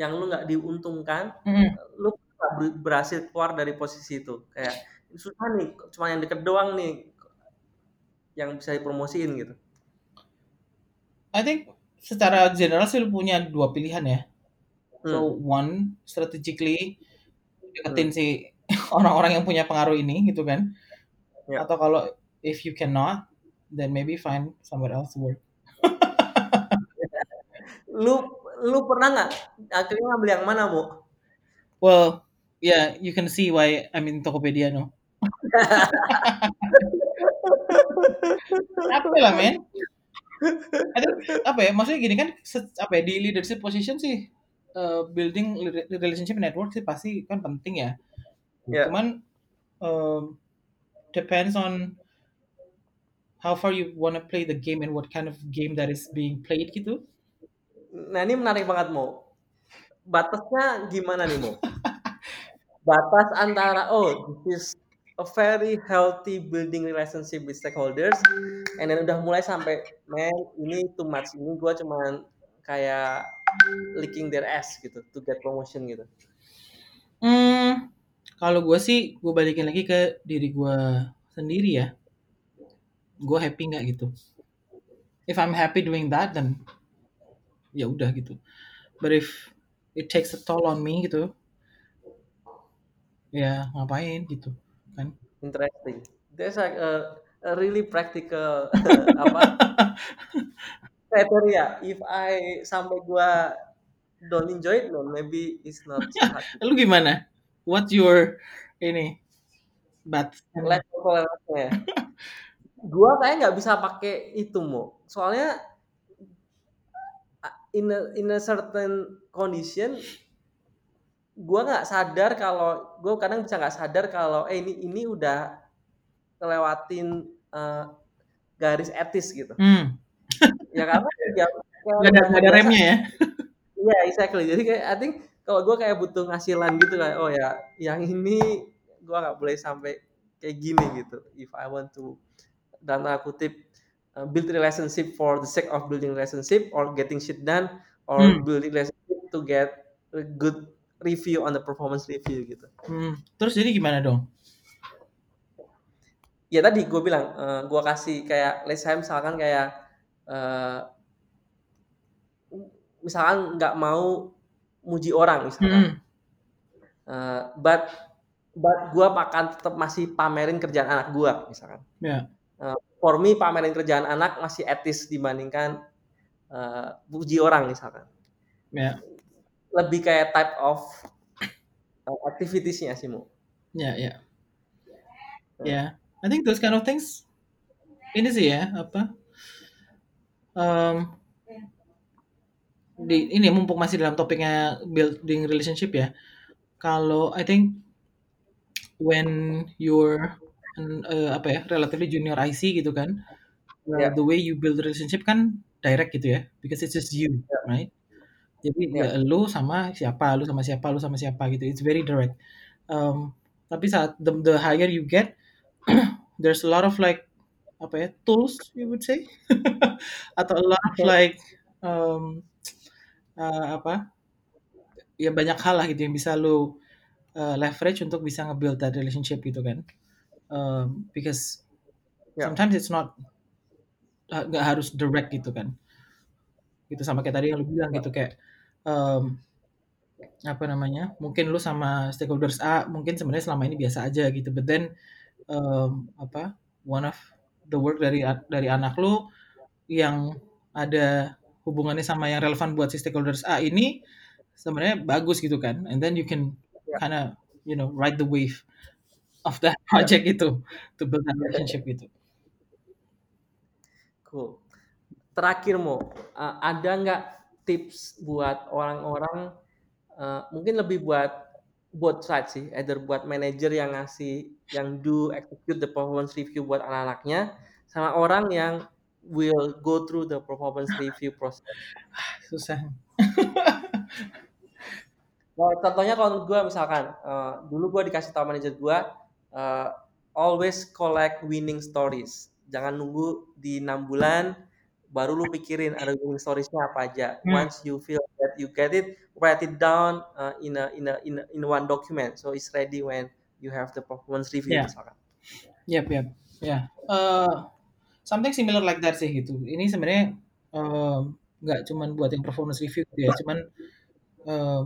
yang lu nggak diuntungkan,
Mm.
lu nggak ber- berhasil keluar dari posisi itu. Kayak susah nih, cuma yang deket doang nih yang bisa dipromosiin gitu.
I think secara general sih lu punya dua pilihan ya. So
Hmm.
one strategically deketin si orang-orang yang punya pengaruh ini gitu kan.
Ya.
Atau kalau if you cannot, then maybe find somewhere else to work.
Lu lu pernah nggak akhirnya ngambil yang mana mau?
Well, yeah, you can see why I'm in Tokopedia no. Capek lah men. Think, apa ya maksudnya gini kan apa ya di leadership position sih uh, building re- relationship network sih pasti kan penting ya.
Ya.
Cuman um, depends on how far you wanna play the game and what kind of game that is being played gitu.
Nah ini menarik banget Mo. Batasnya gimana nih Mo? Batas antara oh this is a very healthy building relationship with stakeholders, and then udah mulai sampai man ini too much ini gue cuman kayak licking their ass gitu to get promotion gitu.
Hmm, kalau gue sih gue balikin lagi ke diri gue sendiri ya. Gue happy nggak gitu. If I'm happy doing that, then ya udah gitu. But if it takes a toll on me gitu, ya ngapain gitu kan?
Interesting. There's like a, a really practical apa criteria. If I sampai gua don't enjoy it, no, maybe it's not so hard.
Lu gimana? What's your ini bat
Level tolerance-nya. gua kayak nggak bisa pakai itu mo. Soalnya in a, in a certain condition gua nggak sadar kalau gue kadang bisa nggak sadar kalau eh ini ini udah ngelewatin uh, garis etis gitu.
Hmm.
ya karena ya,
Gak ada, gak ada
biasa.
remnya ya?
Iya, exactly. Jadi kayak I think kalau gue kayak butuh ngasilan gitu kayak oh ya yang ini gue nggak boleh sampai kayak gini gitu. If I want to dan tanda kutip uh, build relationship for the sake of building relationship or getting shit done or
Hmm.
building relationship to get a good review on the performance review gitu.
Hmm. Terus jadi gimana dong?
Ya tadi gue bilang uh, gue kasih kayak let's say misalkan kayak uh, misalkan nggak mau muji orang misalkan.
Hmm.
Uh, but but gue akan tetap masih pamerin kerjaan anak gue misalkan.
Ya.
Uh, for me pamerin kerjaan anak masih etis dibandingkan uh, puji orang misalkan.
Ya.
Lebih kayak type of uh, activitiesnya sih mu.
Ya, ya. Ya, I think those kind of things ini sih ya apa? Um, di ini mumpung masih dalam topiknya building relationship ya. Kalau I think when you're uh, apa ya relatively junior IC gitu kan,
Yeah.
the way you build relationship kan direct gitu ya, because it's just you,
Yeah.
right? Jadi
Yeah.
ya lu sama siapa, lu sama siapa, lu sama siapa gitu. It's very direct. Um, tapi saat the, the higher you get, there's a lot of like apa ya tools you would say atau a lot of like um, uh, apa ya banyak hal lah gitu yang bisa lu uh, leverage untuk bisa nge-build that relationship gitu kan um, because
Yeah.
sometimes it's not uh, nggak harus direct gitu kan gitu sama kayak tadi yang lu bilang gitu kayak um, apa namanya mungkin lu sama stakeholders A mungkin sebenarnya selama ini biasa aja gitu but then um, apa one of the work dari dari anak lu yang ada hubungannya sama yang relevan buat si stakeholders A ini sebenarnya bagus gitu kan and then you can
Yeah.
kind of you know ride the wave of that project itu to build that relationship gitu
Cool. Terakhir mau ada nggak tips buat orang-orang uh, mungkin lebih buat both sides sih, either buat manajer yang ngasih yang do execute the performance review buat anak-anaknya sama orang yang will go through the performance review process.
susah
Nah, contohnya kalau gue misalkan uh, dulu gue dikasih tahu manajer gue uh, always collect winning stories. Jangan nunggu di enam bulan baru lu pikirin ada winning storiesnya apa aja.
Hmm.
Once you feel that you get it, write it down uh, in a in a in a, in one document. So it's ready when you have the performance review
Yeah.
misalkan.
Yap, yap. Ya. Eh, something similar like that sih gitu. Ini sebenarnya nggak cuman buat yang performance review gitu ya, cuman em,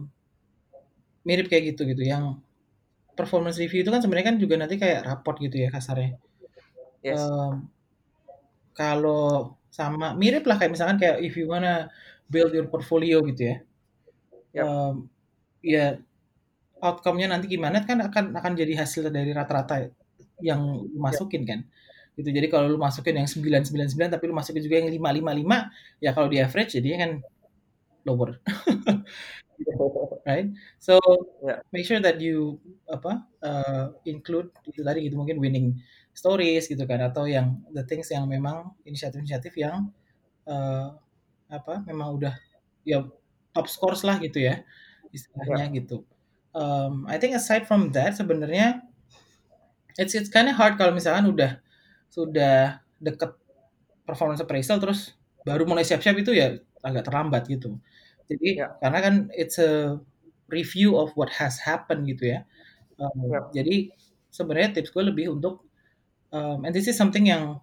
mirip kayak gitu gitu. Yang performance review itu kan sebenarnya kan juga nanti kayak raport gitu ya kasarnya.
Yes.
Em, kalau sama mirip lah kayak misalkan kayak if you wanna build your portfolio gitu ya.
Yap.
Em, ya outcome-nya nanti gimana kan akan akan jadi hasil dari rata-rata yang lu masukin kan. gitu. Jadi kalau lu masukin yang 999 tapi lu masukin juga yang 555 ya kalau di average jadinya kan lower. right? So
Ya.
make sure that you apa uh, include itu tadi gitu mungkin winning stories gitu kan atau yang the things yang memang inisiatif-inisiatif yang uh, apa memang udah ya top scores lah gitu ya istilahnya gitu. Um, I think aside from that sebenarnya it's it's kind of hard kalau misalkan udah sudah deket performance appraisal terus baru mulai siap-siap itu ya agak terlambat gitu. Jadi
Ya.
karena kan it's a review of what has happened gitu ya. Um,
Ya.
Jadi sebenarnya tips gue lebih untuk um, and this is something yang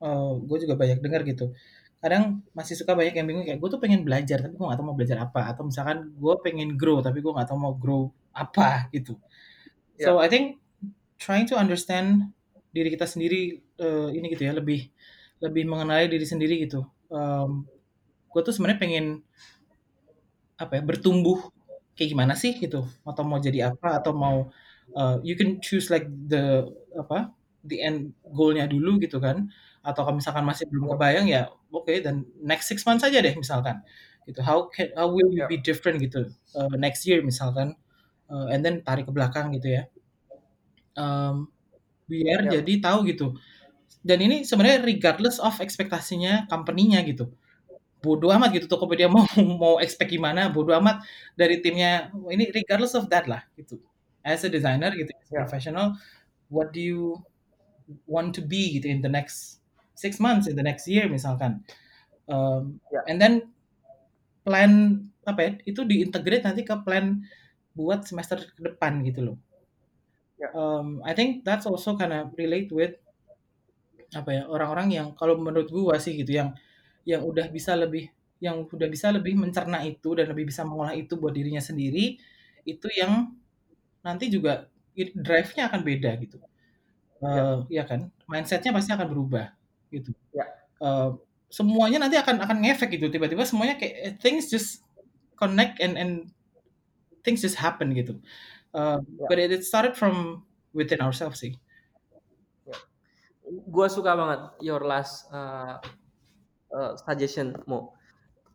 uh, gue juga banyak dengar gitu. Kadang masih suka banyak yang bingung kayak gue tuh pengen belajar tapi gue gak tahu mau belajar apa atau misalkan gue pengen grow tapi gue gak tahu mau grow apa gitu. So I think trying to understand diri kita sendiri uh, ini gitu ya lebih lebih mengenali diri sendiri gitu. Um, gue tuh sebenarnya pengen apa ya bertumbuh kayak gimana sih gitu atau mau jadi apa atau mau uh, you can choose like the apa the end goalnya dulu gitu kan. Atau kalau misalkan masih belum kebayang ya oke okay, dan next six months aja deh misalkan. Gitu. How can how will you be different gitu uh, next year misalkan. Uh, and then tarik ke belakang gitu ya. Um, biar
Ya.
jadi tahu gitu. Dan ini sebenarnya regardless of ekspektasinya company-nya gitu. Bodoh amat gitu Tokopedia mau mau expect gimana bodoh amat. Dari timnya ini regardless of that lah gitu. As a designer gitu as a
Ya.
professional what do you want to be gitu in the next six months in the next year misalkan um,
Ya.
and then plan apa ya itu diintegrate nanti ke plan buat semester ke depan gitu loh
Ya.
um, I think that's also kind of relate with apa ya orang-orang yang kalau menurut gua sih gitu yang yang udah bisa lebih yang udah bisa lebih mencerna itu dan lebih bisa mengolah itu buat dirinya sendiri itu yang nanti juga drive-nya akan beda gitu Eh, ya kan mindsetnya pasti akan berubah gitu
Ya.
Eh, semuanya nanti akan akan ngefek gitu tiba-tiba semuanya kayak eh, things just connect and and things just happen gitu Eh,
Ya.
but it, it started from within ourselves sih
Gua suka banget your last uh, uh, suggestion mo.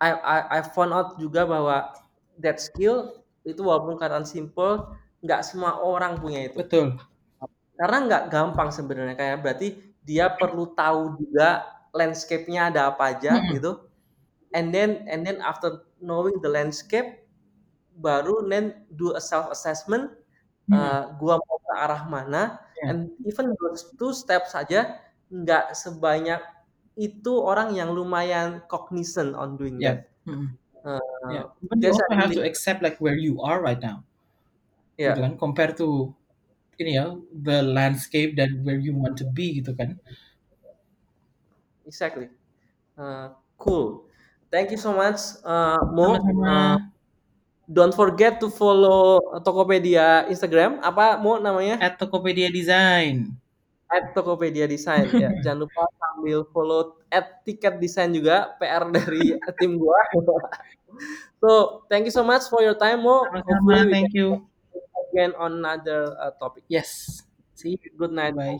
I, I I found out juga bahwa that skill itu walaupun kelihatan simple, nggak semua orang punya itu.
betul
Karena nggak gampang sebenarnya kayak berarti dia perlu tahu juga landscape-nya ada apa aja
Mm-mm.
gitu. And then and then after knowing the landscape baru then do a self assessment
Mm-mm.
uh, gua mau ke arah mana
Ya.
and even those two steps saja nggak sebanyak itu orang yang lumayan cognizant on doing
Yeah.
that.
Mm-mm.
Uh,
Yeah. But you also have to accept like where you are right now.
Yeah.
Gitu kan compare to ini ya the landscape dan where you want to be gitu kan.
Exactly. Uh, cool. Thank you so much, uh, Mo.
Sama-sama.
Uh, don't forget to follow Tokopedia Instagram. Apa Mo namanya?
At Tokopedia Design.
At Tokopedia Design. ya, jangan lupa sambil follow at Tiket Design juga PR dari tim gua. so, thank you so much for your time, Mo.
Sama-sama. Thank you.
Again on another uh, topic.
Yes. See you.
Good night.
Bye.